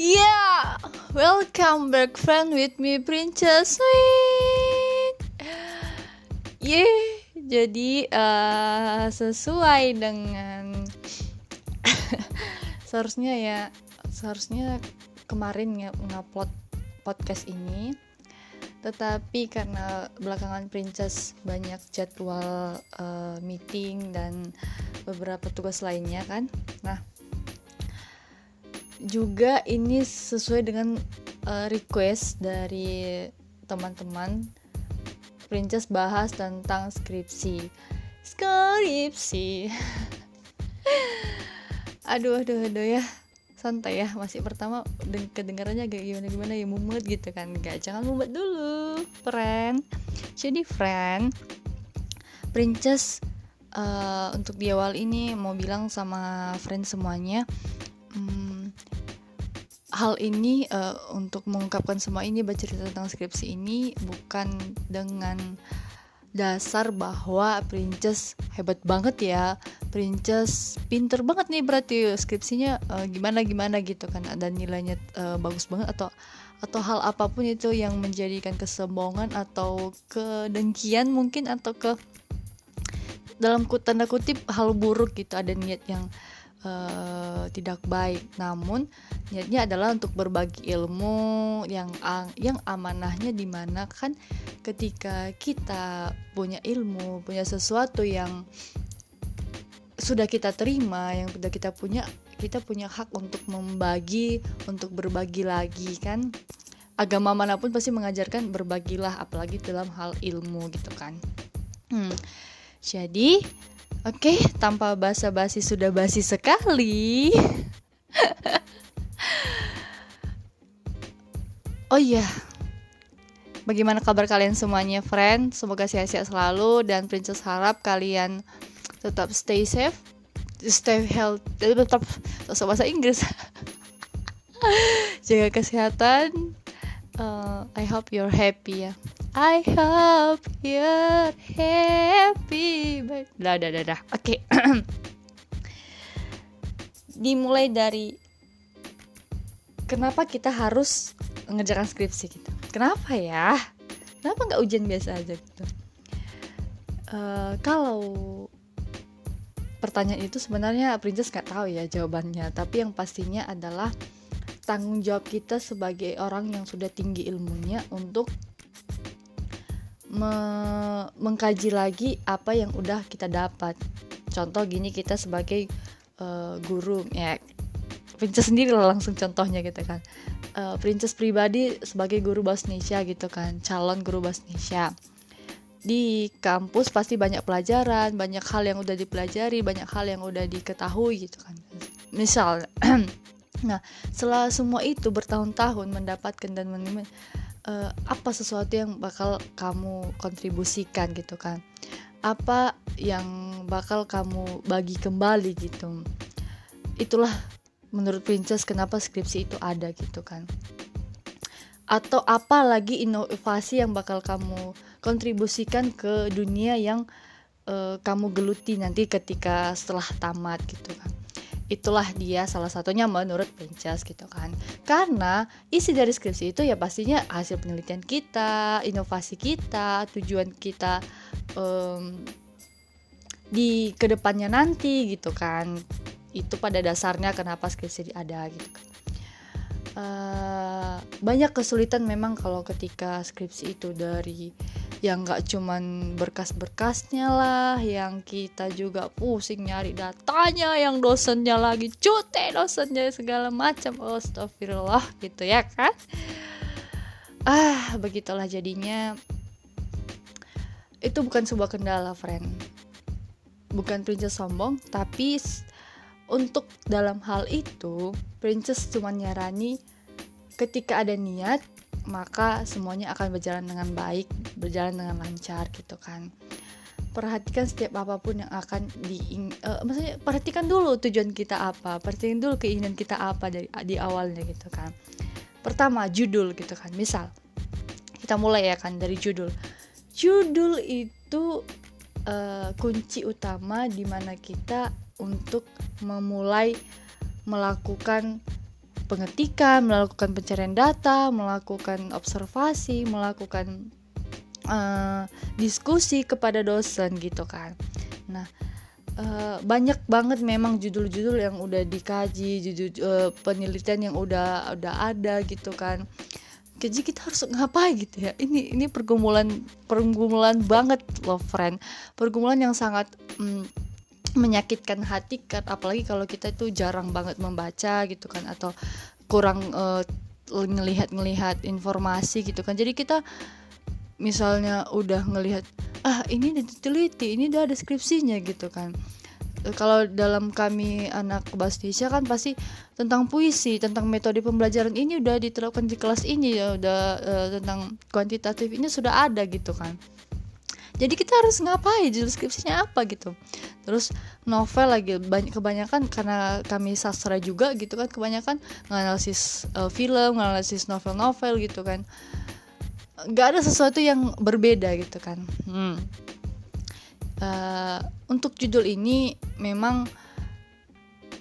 Yeah, welcome back friend with me Princess Sweet. Yeah, jadi uh, sesuai dengan seharusnya ya seharusnya kemarin ya ngupload podcast ini tetapi karena belakangan Princess banyak jadwal uh, meeting dan beberapa tugas lainnya kan nah juga ini sesuai dengan uh, request dari teman-teman Princess bahas tentang skripsi. Skripsi. Aduh aduh aduh ya. Santai ya masih pertama kedengarannya agak gimana gimana ya mumet gitu kan. Gak jangan mumet dulu friend. Jadi friend Princess uh, untuk di awal ini mau bilang sama friend semuanya hal ini uh, untuk mengungkapkan semua ini bercerita tentang skripsi ini bukan dengan dasar bahwa Princess hebat banget ya. Princess pinter banget nih berarti skripsinya uh, gimana gimana gitu kan. Ada nilainya uh, bagus banget atau atau hal apa pun itu yang menjadikan kesombongan atau kedengkian mungkin atau ke dalam tanda kutip hal buruk gitu. Ada niat yang tidak baik. Namun niatnya adalah untuk berbagi ilmu yang yang amanahnya di mana kan ketika kita punya ilmu punya sesuatu yang sudah kita terima yang sudah kita punya kita punya hak untuk membagi untuk berbagi lagi kan. Agama mana pun pasti mengajarkan berbagilah apalagi dalam hal ilmu gitu kan. Hmm. jadi Oke, tanpa basa-basi sudah basi sekali. oh iya, bagaimana kabar kalian semuanya, friend? Semoga sehat-sehat selalu dan Princess harap kalian tetap stay safe, stay healthy, tetap sosok bahasa Inggris. Jaga kesehatan. Uh, I hope you're happy ya. I hope you're happy. Dah, dah, dah, dah. Oke. Dimulai dari kenapa kita harus ngerjakan skripsi gitu. Kenapa ya? Kenapa nggak ujian biasa aja gitu? Uh, kalau pertanyaan itu sebenarnya Princess nggak tahu ya jawabannya, tapi yang pastinya adalah tanggung jawab kita sebagai orang yang sudah tinggi ilmunya untuk me mengkaji lagi apa yang udah kita dapat. Contoh gini kita sebagai uh, guru ya princess sendiri lah langsung contohnya gitu kan. Uh, princess pribadi sebagai guru bahasa Indonesia gitu kan calon guru bahasa Indonesia. Di kampus pasti banyak pelajaran banyak hal yang udah dipelajari banyak hal yang udah diketahui gitu kan. Misal nah setelah semua itu bertahun-tahun mendapatkan dan menemukan uh, apa sesuatu yang bakal kamu kontribusikan gitu kan? Apa yang bakal kamu bagi kembali gitu? Itulah menurut Princess kenapa skripsi itu ada gitu kan. Atau apa lagi inovasi yang bakal kamu kontribusikan ke dunia yang uh, kamu geluti nanti ketika setelah tamat gitu kan itulah dia salah satunya menurut Princess gitu kan. Karena isi dari skripsi itu ya pastinya hasil penelitian kita inovasi kita tujuan kita um, di ke depannya nanti gitu kan. Itu pada dasarnya kenapa skripsi ada gitu kan uh, banyak kesulitan memang kalau ketika skripsi itu dari yang gak cuman berkas-berkasnya lah yang kita juga pusing nyari datanya yang dosennya lagi cuti dosennya segala macam. Oh astagfirullah gitu ya kan? Ah begitulah jadinya. Itu bukan sebuah kendala friend. Bukan princess sombong tapi untuk dalam hal itu princess cuma nyarani ketika ada niat maka semuanya akan berjalan dengan baik, berjalan dengan lancar gitu kan. Perhatikan setiap apa pun yang akan di uh, maksudnya perhatikan dulu tujuan kita apa, perhatikan dulu keinginan kita apa dari di awalnya gitu kan. Pertama, judul gitu kan. Misal kita mulai ya kan dari judul. Judul itu uh, kunci utama di mana kita untuk memulai melakukan pengetikan, melakukan pencarian data, melakukan observasi, melakukan uh, diskusi kepada dosen gitu kan. Nah, uh, banyak banget memang judul-judul yang udah dikaji, judul uh, penelitian yang udah udah ada gitu kan. Jadi kita harus ngapain gitu ya? Ini ini pergumulan pergumulan banget loh friend. Pergumulan yang sangat mm, menyakitkan hati kan apalagi kalau kita itu jarang banget membaca gitu kan atau kurang uh, ngelihat-ngelihat informasi gitu kan. Jadi kita misalnya udah ngelihat ah ini diteliti ini udah deskripsinya gitu kan kalau dalam kami anak bahasa kan pasti tentang puisi tentang metode pembelajaran ini udah diterapkan di kelas ini ya udah uh, tentang kuantitatif ini sudah ada gitu kan jadi kita harus ngapain? Deskripsinya apa gitu? Terus novel lagi banyak kebanyakan karena kami sastra juga gitu kan kebanyakan nganalisis uh, film nganalisis novel-novel gitu kan. Nggak ada sesuatu yang berbeda gitu kan. Hmm. uh, untuk judul ini memang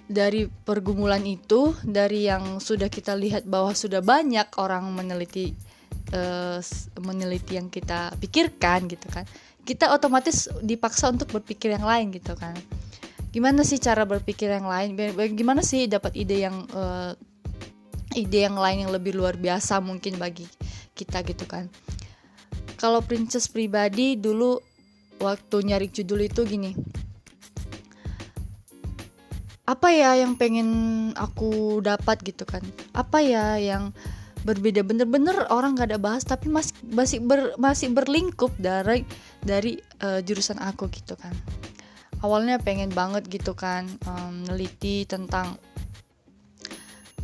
dari pergumulan itu dari yang sudah kita lihat bahwa sudah banyak orang meneliti uh, meneliti yang kita pikirkan gitu kan kita otomatis dipaksa untuk berpikir yang lain gitu kan. Gimana sih cara berpikir yang lain? Gimana sih dapat ide yang uh, ide yang lain yang lebih luar biasa mungkin bagi kita gitu kan? Kalau princess pribadi dulu waktu nyari judul itu gini. Apa ya yang pengen aku dapat gitu kan? Apa ya yang berbeda. Bener-bener orang gak ada bahas tapi masih masih ber, masih berlingkup dari dari uh, jurusan aku gitu kan. Awalnya pengen banget gitu kan um, neliti tentang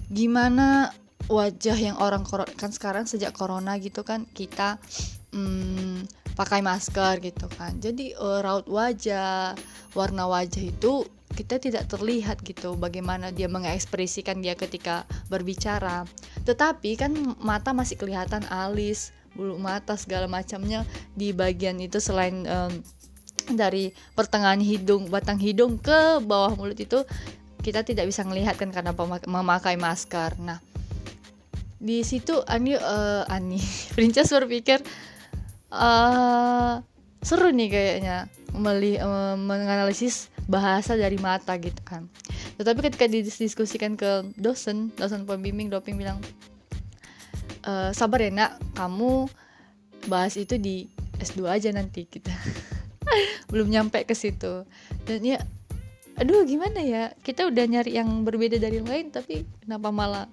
gimana wajah yang orang kan sekarang sejak corona gitu kan kita hmm, pakai masker gitu kan. Jadi uh, raut wajah warna wajah itu kita tidak terlihat gitu bagaimana dia mengekspresikan dia ketika berbicara. Tetapi kan mata masih kelihatan alis bulu mata segala macamnya di bagian itu selain um, dari pertengahan hidung batang hidung ke bawah mulut itu kita tidak bisa melihat kan karena memakai masker. Nah di situ Ani uh, Ani Princess berpikir uh, seru nih kayaknya meli uh, menganalisis bahasa dari mata gitu kan. Tetapi ketika didiskusikan ke dosen dosen pembimbing doping bilang e, sabar ya nak. Kamu bahas itu di S2 aja nanti kita belum nyampe ke situ. Dan ya aduh gimana ya? Kita udah nyari yang berbeda dari yang lain tapi kenapa malah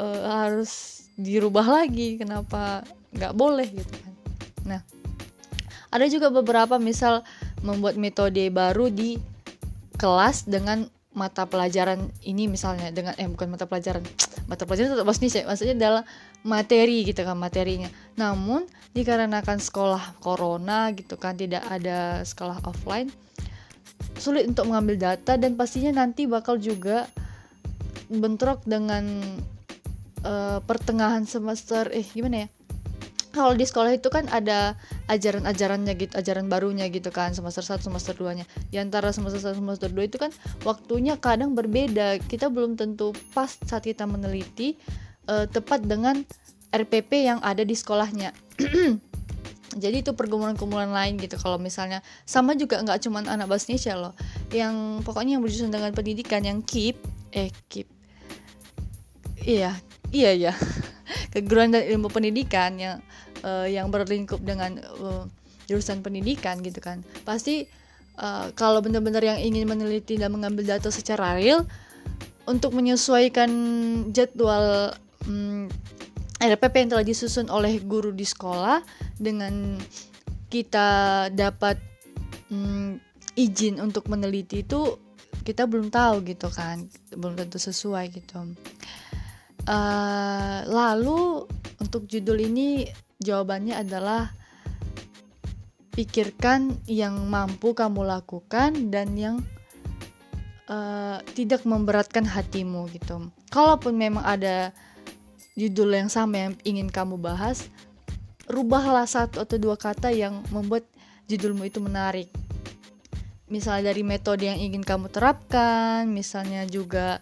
uh, harus dirubah lagi? Kenapa nggak boleh? Gitu kan nah ada juga beberapa misal membuat metode baru di kelas dengan mata pelajaran ini misalnya dengan eh bukan mata pelajaran mata pelajaran tetap sih maksudnya adalah materi gitu kan materinya. Namun dikarenakan sekolah corona gitu kan tidak ada sekolah offline sulit untuk mengambil data dan pastinya nanti bakal juga bentrok dengan uh, pertengahan semester eh gimana ya kalau di sekolah itu kan ada ajaran-ajarannya gitu, ajaran barunya gitu kan semester 1 semester 2 nya Di antara semester 1 semester 2 itu kan waktunya kadang berbeda. Kita belum tentu pas saat kita meneliti uh, tepat dengan RPP yang ada di sekolahnya. Jadi itu pergumulan-pergumulan lain gitu. Kalau misalnya sama juga nggak cuma anak bahasa Indonesia loh. Yang pokoknya yang berjurusan dengan pendidikan yang KIP eh KIP. Iya, iya ya keguruan dan ilmu pendidikan yang uh, yang berlingkup dengan uh, jurusan pendidikan gitu kan. Pasti uh, kalau benar-benar yang ingin meneliti dan mengambil data secara real untuk menyesuaikan jadwal um, mm, RPP yang telah disusun oleh guru di sekolah dengan kita dapat um, izin untuk meneliti itu kita belum tahu gitu kan. Belum tentu sesuai gitu Uh, lalu untuk judul ini jawabannya adalah pikirkan yang mampu kamu lakukan dan yang uh, tidak memberatkan hatimu gitu. Kalaupun memang ada judul yang sama yang ingin kamu bahas, rubahlah satu atau dua kata yang membuat judulmu itu menarik. Misalnya dari metode yang ingin kamu terapkan, misalnya juga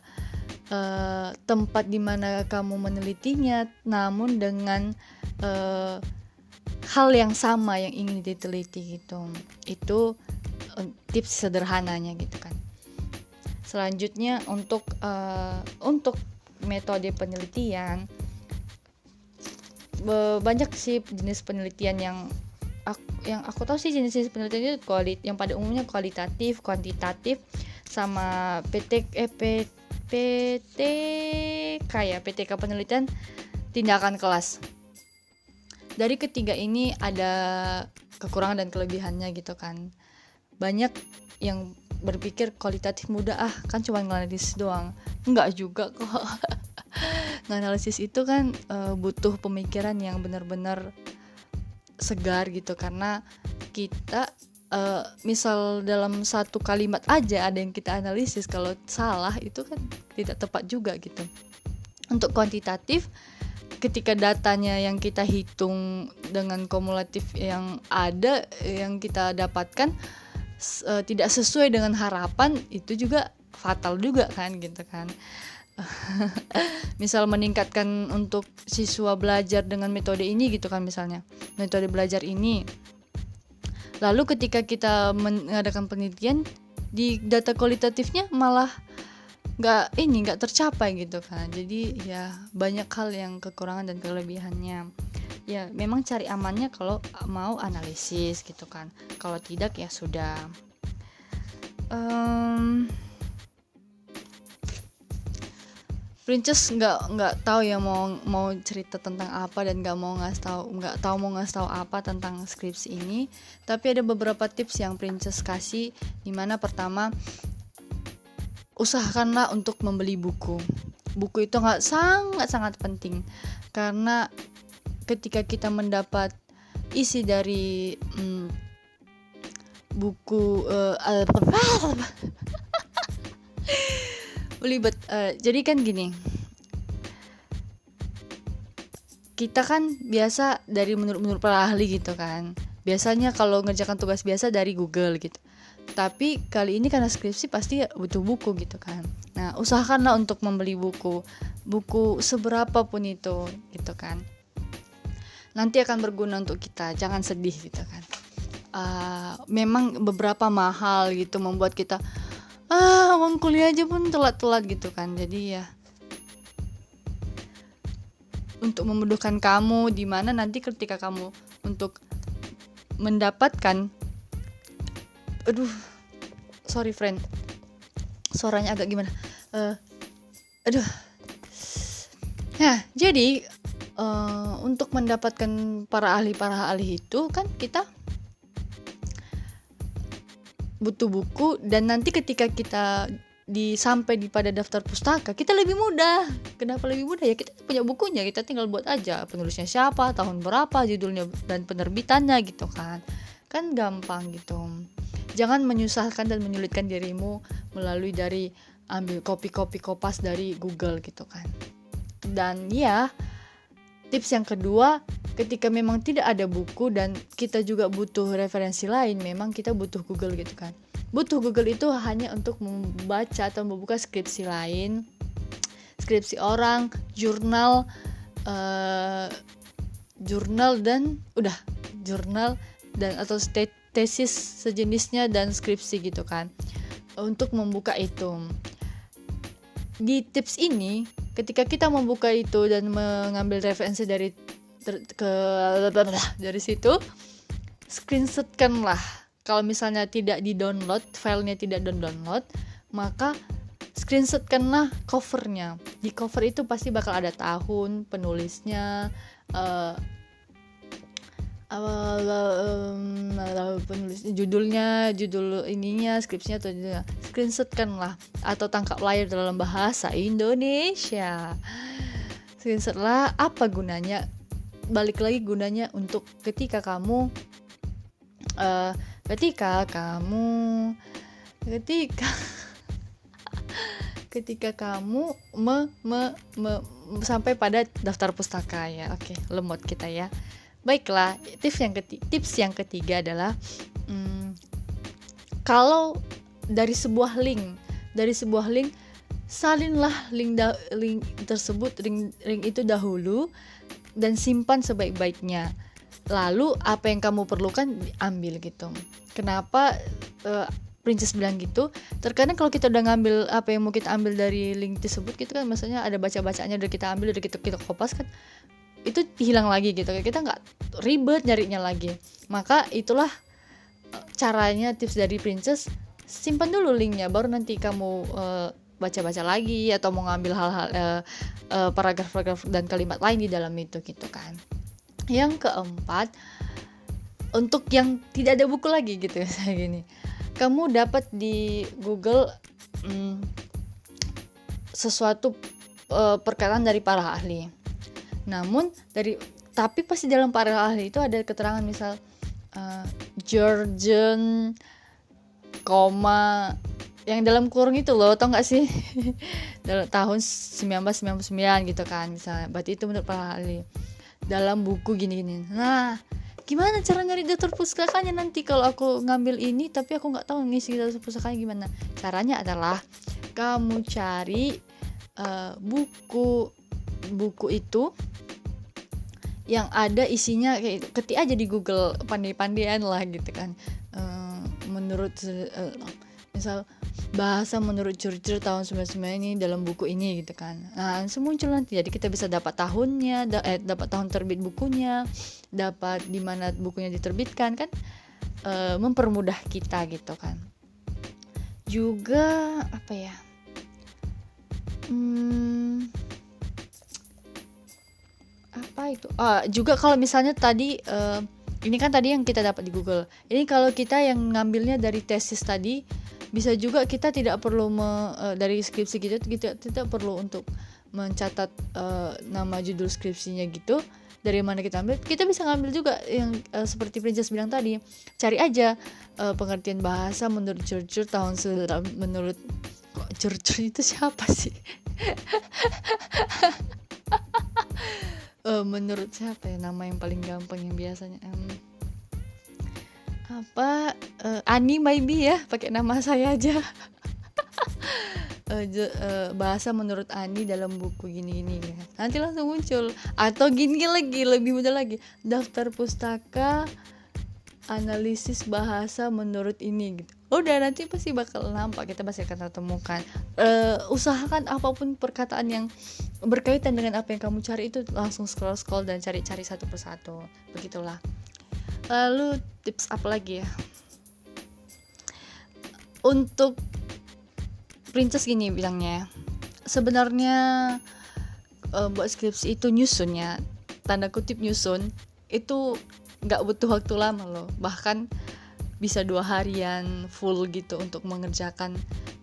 uh, tempat di mana kamu menelitinya namun dengan uh, hal yang sama yang ingin diteliti gitu. Itu uh, tips sederhananya gitu kan. Selanjutnya untuk uh, untuk metode penelitian banyak sih jenis penelitian yang aku, yang aku tahu sih jenis-jenis penelitian itu kualit yang pada umumnya kualitatif, kuantitatif sama PT eh, PT kayak PTK penelitian tindakan kelas. Dari ketiga ini ada kekurangan dan kelebihannya gitu kan. Banyak yang berpikir kualitatif mudah ah kan cuma nganalisis doang. Enggak juga kok. nganalisis itu kan uh, butuh pemikiran yang benar-benar segar gitu karena kita uh, misal dalam satu kalimat aja ada yang kita analisis kalau salah itu kan tidak tepat juga gitu. Untuk kuantitatif ketika datanya yang kita hitung dengan kumulatif yang ada yang kita dapatkan uh, tidak sesuai dengan harapan itu juga fatal juga kan gitu kan. Misal meningkatkan untuk siswa belajar dengan metode ini gitu kan misalnya. Metode belajar ini lalu ketika kita mengadakan penelitian di data kualitatifnya malah nggak ini nggak tercapai gitu kan jadi ya banyak hal yang kekurangan dan kelebihannya. Ya memang cari amannya kalau mau analisis gitu kan. Kalau tidak ya sudah. Um, Princess nggak nggak tahu ya mau mau cerita tentang apa dan nggak mau ngasih tahu nggak tahu mau ngasih tahu apa tentang skripsi ini. Tapi ada beberapa tips yang Princess kasih di mana pertama usahakanlah untuk membeli buku. Buku itu nggak sangat sangat penting. Karena ketika kita mendapat isi dari hmm, buku uh, belibet uh, jadi kan gini. Kita kan biasa dari menurut menurut para ahli gitu kan. Biasanya kalau ngerjakan tugas biasa dari Google gitu. Tapi kali ini karena skripsi pasti butuh buku gitu kan. Nah usahakanlah untuk membeli buku. Buku seberapa pun itu gitu kan. Nanti akan berguna untuk kita. Jangan sedih gitu kan. Uh, memang beberapa mahal gitu membuat kita ah uang kuliah aja pun telat-telat gitu kan. Jadi ya untuk memudahkan kamu di mana nanti ketika kamu untuk mendapatkan aduh sorry friend suaranya agak gimana? Uh, aduh. Nah jadi uh, untuk mendapatkan para ahli para ahli itu kan kita butuh buku dan nanti ketika kita di sampai di pada daftar pustaka kita lebih mudah. Kenapa lebih mudah? Ya kita punya bukunya kita tinggal buat aja. Penulisnya siapa tahun berapa judulnya dan penerbitannya gitu kan. Kan gampang gitu. Jangan menyusahkan dan menyulitkan dirimu melalui dari ambil kopi-kopi kopas dari Google gitu kan. Dan ya tips yang kedua ketika memang tidak ada buku dan kita juga butuh referensi lain memang kita butuh Google gitu kan. Butuh Google itu hanya untuk membaca atau membuka skripsi lain skripsi orang jurnal uh, jurnal dan udah jurnal dan atau tesis sejenisnya dan skripsi gitu kan. Untuk membuka itu. Di tips ini ketika kita membuka itu dan mengambil referensi dari ter, ke dari situ screenshotkanlah. Kalau misalnya tidak di download filenya tidak di download maka screenshotkanlah covernya. Di cover itu pasti bakal ada tahun penulisnya um, penulis judulnya judul ininya skripsinya atau judulnya screenshotkanlah atau tangkap layar dalam bahasa Indonesia. Screenshotlah apa gunanya balik lagi gunanya untuk ketika kamu uh, ketika kamu ketika ketika kamu me, me, me, sampai pada daftar pustaka ya. Oke lemot kita ya baiklah tips yang ketiga tips yang ketiga adalah hmm, kalau dari sebuah link dari sebuah link salinlah link da link tersebut link link itu dahulu dan simpan sebaik-baiknya. Lalu apa yang kamu perlukan ambil gitu. Kenapa uh, Princess bilang gitu? Terkadang kalau kita udah ngambil apa yang mau kita ambil dari link tersebut gitu kan maksudnya ada baca bacanya udah kita ambil udah kita kita kopas kan itu hilang lagi gitu. Kita nggak ribet nyarinya lagi. Maka itulah eh, caranya tips dari Princess simpan dulu linknya baru nanti kamu uh, baca-baca lagi atau mau ngambil hal-hal uh, uh, paragraf-paragraf dan kalimat lain di dalam itu gitu kan. Yang keempat untuk yang tidak ada buku lagi gitu saya gini. Kamu dapat di Google hmm, sesuatu uh, perkataan dari para ahli namun dari tapi pasti dalam para ahli itu ada keterangan misal uh, Georgian koma yang dalam kurung itu loh tau gak sih? Dalam tahun 1999 gitu kan misalnya. Berarti itu menurut para ahli. Dalam buku gini-gini. Nah gimana cara nyari daftar pustakanya nanti kalau aku ngambil ini tapi aku nggak tahu ngisi daftar pustakanya gimana? Caranya adalah kamu cari uh, buku buku itu yang ada isinya kayak ketik aja di Google pandai-pandaian lah gitu kan. Uh, menurut uh, misal bahasa menurut curcur tahun 99 ini dalam buku ini gitu kan. Nah semuncul nanti. Jadi kita bisa dapat tahunnya da eh, dapat tahun terbit bukunya dapat di mana bukunya diterbitkan kan. E, mempermudah kita gitu kan. Juga apa ya? Hmm, apa itu? Oh, juga kalau misalnya tadi uh, ini kan tadi yang kita dapat di Google. Ini kalau kita yang ngambilnya dari tesis tadi bisa juga kita tidak perlu me, uh, dari skripsi gitu kita tidak perlu untuk mencatat uh, nama judul skripsinya gitu. Dari mana kita ambil kita bisa ngambil juga yang uh, seperti Princess bilang tadi. Cari aja uh, pengertian bahasa menurut Churchill tahun menurut kok Churchill itu siapa sih uh, menurut siapa ya nama yang paling gampang yang biasanya? Um, apa uh, Ani maybe ya pakai nama saya aja. Uh, uh, bahasa menurut Ani dalam buku gini-gini ya. nanti langsung muncul. Atau gini lagi lebih mudah lagi. Daftar pustaka analisis bahasa menurut ini gitu udah nanti pasti bakal nampak kita pasti akan temukan uh, usahakan apa pun perkataan yang berkaitan dengan apa yang kamu cari itu langsung scroll scroll dan cari-cari satu persatu. Begitulah. Lalu tips apa lagi ya? Untuk princess gini bilangnya ya. sebenarnya uh, buat skripsi itu nyusun ya. Tanda kutip nyusun. Itu nggak butuh waktu lama loh. Bahkan bisa dua harian full gitu untuk mengerjakan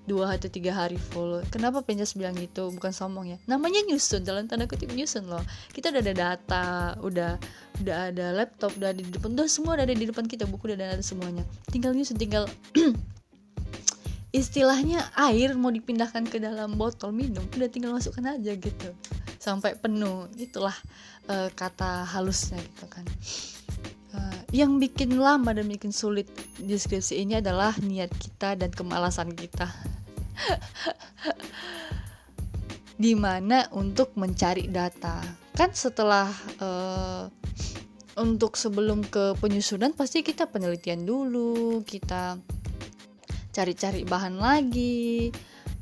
dua atau tiga hari full. Kenapa Penjas bilang gitu? Bukan sombong ya. Namanya nyusun dalam tanda kutip nyusun loh. Kita udah ada data udah udah ada laptop udah ada di depan udah semua udah ada di depan kita buku udah ada semuanya. Tinggal nyusun tinggal istilahnya air mau dipindahkan ke dalam botol minum udah tinggal masukkan aja gitu. Sampai penuh itulah uh, kata halusnya gitu kan uh, yang bikin lama dan bikin sulit deskripsi ini adalah niat kita dan kemalasan kita. Di mana untuk mencari data. Kan setelah uh, untuk sebelum ke penyusunan pasti kita penelitian dulu kita cari-cari bahan lagi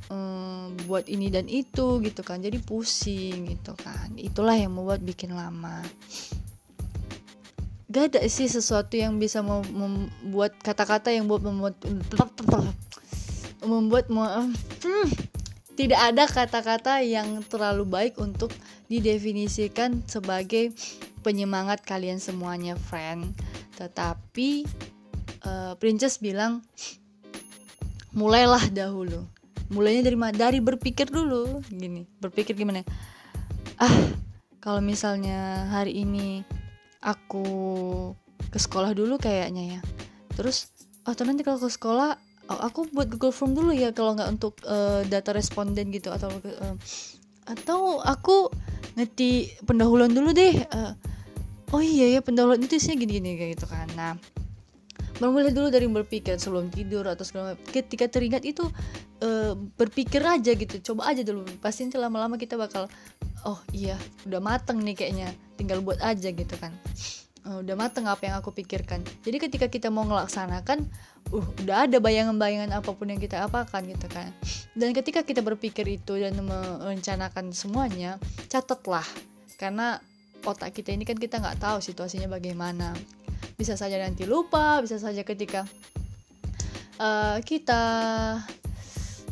um, buat ini dan itu gitu kan. Jadi pusing gitu kan. Itulah yang membuat bikin lama gak ada sih sesuatu yang bisa membuat kata-kata yang buat membuat membuat hmm, tidak ada kata-kata yang terlalu baik untuk didefinisikan sebagai penyemangat kalian semuanya friend. Tetapi uh, Princess bilang mulailah dahulu. Mulainya dari dari berpikir dulu. Gini berpikir gimana ah kalau misalnya hari ini aku ke sekolah dulu kayaknya ya. Terus atau nanti kalau ke sekolah oh, aku buat Google Form dulu ya kalau nggak untuk uh, data responden gitu atau uh, atau aku ngerti pendahuluan dulu deh uh, oh iya ya pendahuluan itu sih gini-gini kayak gitu kan. Nah mulai dulu dari berpikir sebelum tidur atau segala ketika teringat itu uh, berpikir aja gitu coba aja dulu pasti lama-lama kita bakal oh iya udah mateng nih kayaknya. Tinggal buat aja gitu kan. Uh, udah mateng apa yang aku pikirkan. Jadi ketika kita mau ngelaksanakan uh udah ada bayangan-bayangan apa pun yang kita apakan gitu kan. Dan ketika kita berpikir itu dan merencanakan semuanya catatlah. Karena otak kita ini kan kita nggak tahu situasinya bagaimana. Bisa saja nanti lupa bisa saja ketika uh, kita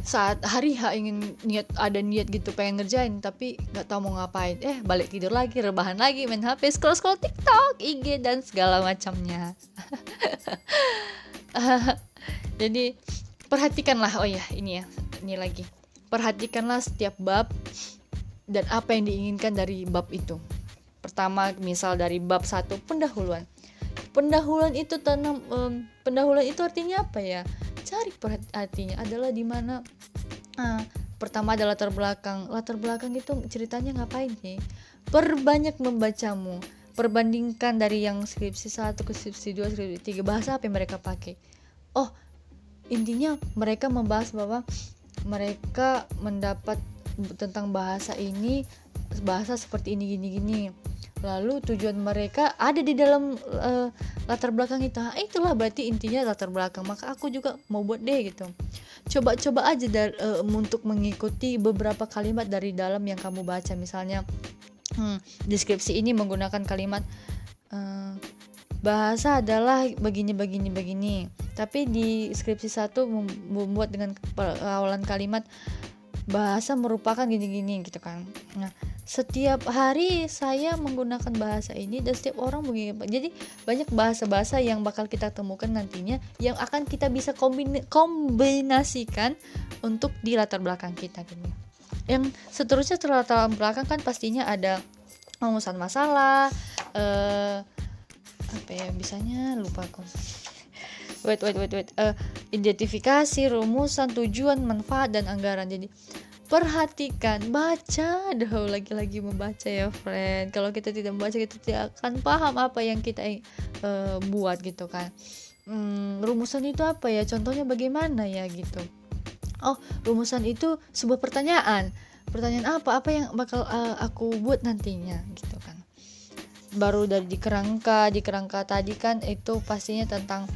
saat hari H ingin niat ada niat gitu pengen ngerjain tapi nggak tahu mau ngapain. Eh balik tidur lagi rebahan lagi main HP scroll scroll TikTok IG dan segala macamnya. Jadi perhatikanlah oh ya ini ya ini lagi. Perhatikanlah setiap bab dan apa yang diinginkan dari bab itu. Pertama misal dari bab satu pendahuluan. Pendahuluan itu tanam um, pendahuluan itu artinya apa ya cari artinya adalah di mana? Uh, pertama adalah latar belakang. Latar belakang itu ceritanya ngapain nih perbanyak membacamu. Perbandingkan dari yang skripsi satu ke skripsi dua skripsi tiga bahasa apa yang mereka pakai? Oh intinya mereka membahas bahwa mereka mendapat tentang bahasa ini bahasa seperti ini gini gini. Lalu tujuan mereka ada di dalam uh, latar belakang itu. Nah, itulah berarti intinya latar belakang. Maka aku juga mau buat deh gitu. Coba-coba aja dar, uh, untuk mengikuti beberapa kalimat dari dalam yang kamu baca. Misalnya hmm, deskripsi ini menggunakan kalimat uh, bahasa adalah begini begini begini. Tapi di skripsi satu membuat dengan awalan kalimat bahasa merupakan gini-gini gitu kan. Nah setiap hari saya menggunakan bahasa ini dan setiap orang begini jadi banyak bahasa-bahasa yang bakal kita temukan nantinya yang akan kita bisa kombin kombinasikan untuk di latar belakang kita gitu. Yang seterusnya latar belakang kan pastinya ada rumusan masalah eh apa ya bisanya lupa kok wait wait wait wait. Uh, identifikasi rumusan tujuan manfaat dan anggaran. Jadi perhatikan baca. Dah lagi-lagi membaca ya friend. Kalau kita tidak membaca kita tidak akan paham apa yang kita uh, buat gitu kan. Hmm, rumusan itu apa ya? Contohnya bagaimana ya gitu. Oh rumusan itu sebuah pertanyaan. Pertanyaan apa? Apa yang bakal uh, aku buat nantinya gitu kan. Baru dari di kerangka di kerangka tadi kan itu pastinya tentang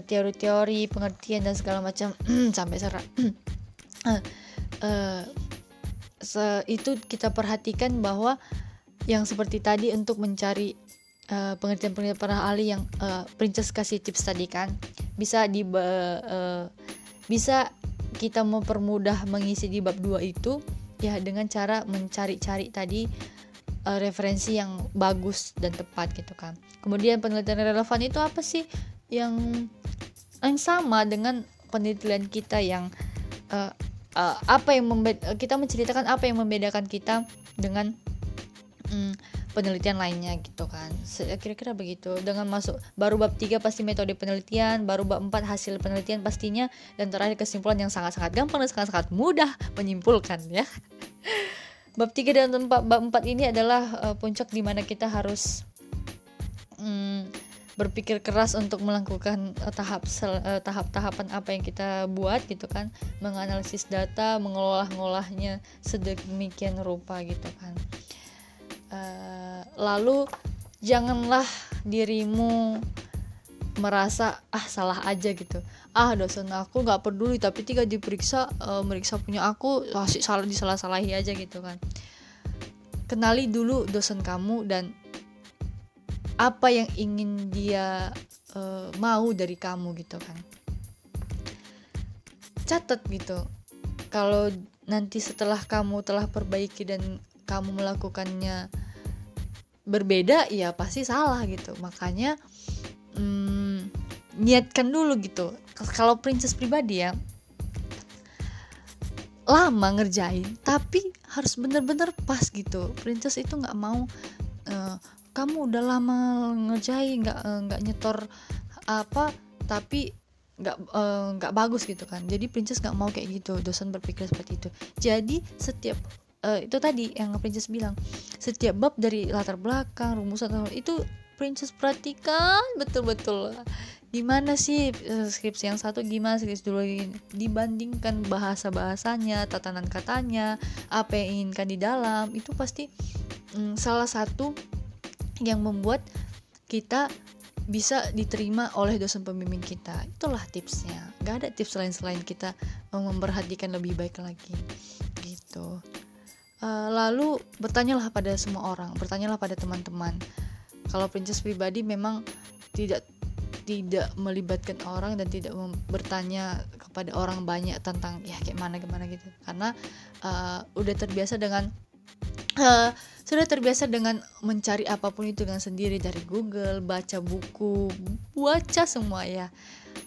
teori-teori pengertian dan segala macam. Sampai serat uh, itu kita perhatikan bahwa yang seperti tadi untuk mencari uh, pengertian-pengertian para ahli yang uh, Princess kasih tips tadi kan. Bisa di uh, bisa kita mempermudah mengisi di bab 2 itu ya dengan cara mencari-cari tadi uh, referensi yang bagus dan tepat gitu kan. Kemudian penelitian relevan itu apa sih yang yang sama dengan penelitian kita yang uh, uh, apa yang kita menceritakan apa yang membedakan kita dengan um, penelitian lainnya gitu kan. Kira-kira begitu. Dengan masuk baru bab 3 pasti metode penelitian baru bab 4 hasil penelitian pastinya dan terakhir kesimpulan yang sangat-sangat gampang dan sangat-sangat mudah menyimpulkan ya. Bab 3 dan 4 bab 4 ini adalah uh, puncak di mana kita harus um, berpikir keras untuk melakukan uh, tahap uh, tahap-tahapan apa yang kita buat gitu kan. Menganalisis data mengolah-ngolahnya sedemikian rupa gitu kan. Uh, lalu janganlah dirimu merasa ah salah aja gitu. Ah dosen aku nggak peduli tapi tiga diperiksa uh, meriksa punya aku masih salah disalah-salahi aja gitu kan. Kenali dulu dosen kamu dan apa yang ingin dia uh, mau dari kamu gitu kan. Catat gitu kalau nanti setelah kamu telah perbaiki dan kamu melakukannya berbeda ya pasti salah gitu. Makanya hmm, niatkan dulu gitu. Kalau princess pribadi ya lama ngerjain tapi harus bener-bener pas gitu. Princess itu nggak mau uh, kamu udah lama ngerjain nggak eh, nggak nyetor apa tapi nggak eh, nggak bagus gitu kan. Jadi princess nggak mau kayak gitu dosen berpikir seperti itu. Jadi setiap uh, itu tadi yang princess bilang setiap bab dari latar belakang rumusan itu princess perhatikan betul-betul. Gimana sih skripsi yang satu gimana skripsi dulu dibandingkan bahasa bahasanya tatanan katanya apa yang inginkan di dalam itu pasti um, salah satu yang membuat kita bisa diterima oleh dosen pembimbing kita. Itulah tipsnya. Gak ada tips lain selain kita memperhatikan lebih baik lagi. Gitu. Uh, lalu bertanyalah pada semua orang. Bertanyalah pada teman-teman. Kalau princess pribadi memang tidak tidak melibatkan orang dan tidak bertanya kepada orang banyak tentang ya kayak mana gimana gitu. Karena uh, udah terbiasa dengan uh, sudah terbiasa dengan mencari apa pun itu dengan sendiri dari Google baca buku baca semua ya.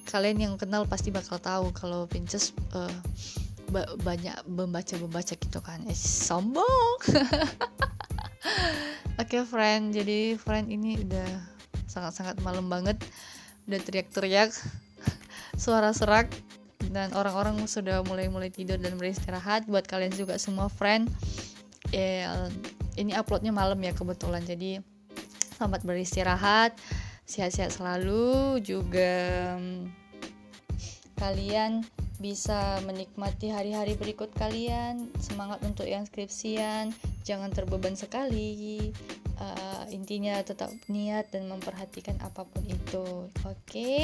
Kalian yang kenal pasti bakal tahu kalau Pinterest uh, ba banyak membaca membaca gitu kan. Eh sombong. Oke okay, friend. Jadi friend ini udah sangat-sangat malam banget. Udah teriak-teriak suara serak dan orang-orang sudah mulai-mulai tidur dan beristirahat. Buat kalian juga semua friend eh, ini uploadnya malam ya kebetulan. Jadi selamat beristirahat sehat-sehat selalu. Juga um, kalian bisa menikmati hari-hari berikut kalian. Semangat untuk yang skripsian. Jangan terbeban sekali. Uh, intinya tetap niat dan memperhatikan apa pun itu. Oke? Okay?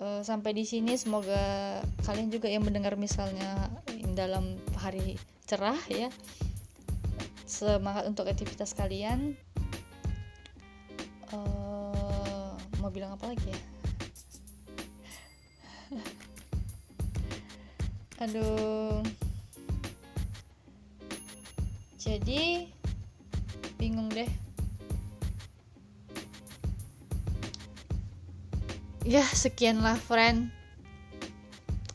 uh, eh, sampai di sini. Semoga kalian juga yang mendengar misalnya dalam hari cerah ya. Semangat untuk aktivitas kalian. Uh, mau bilang apa lagi ya? Aduh. Jadi bingung deh. Ya sekianlah friend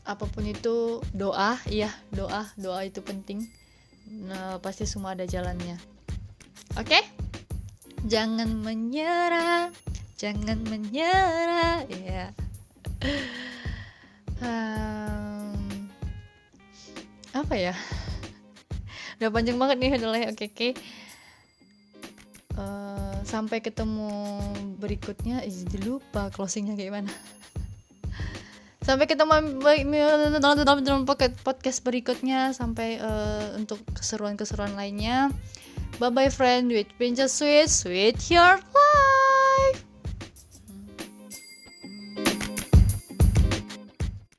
apa pun itu doa iya doa doa itu penting. Nah, pasti semua ada jalannya. Oke? Okay? jangan menyerah jangan menyerah ya um, apa ya? Udah panjang banget nih adalah oke oke. Okay sampai ketemu berikutnya. Jadi lupa closingnya kayak mana sampai ketemu dalam podcast berikutnya. Sampai uh, untuk keseruan-keseruan lainnya. Bye bye friend with Princess Sweet. Sweet your life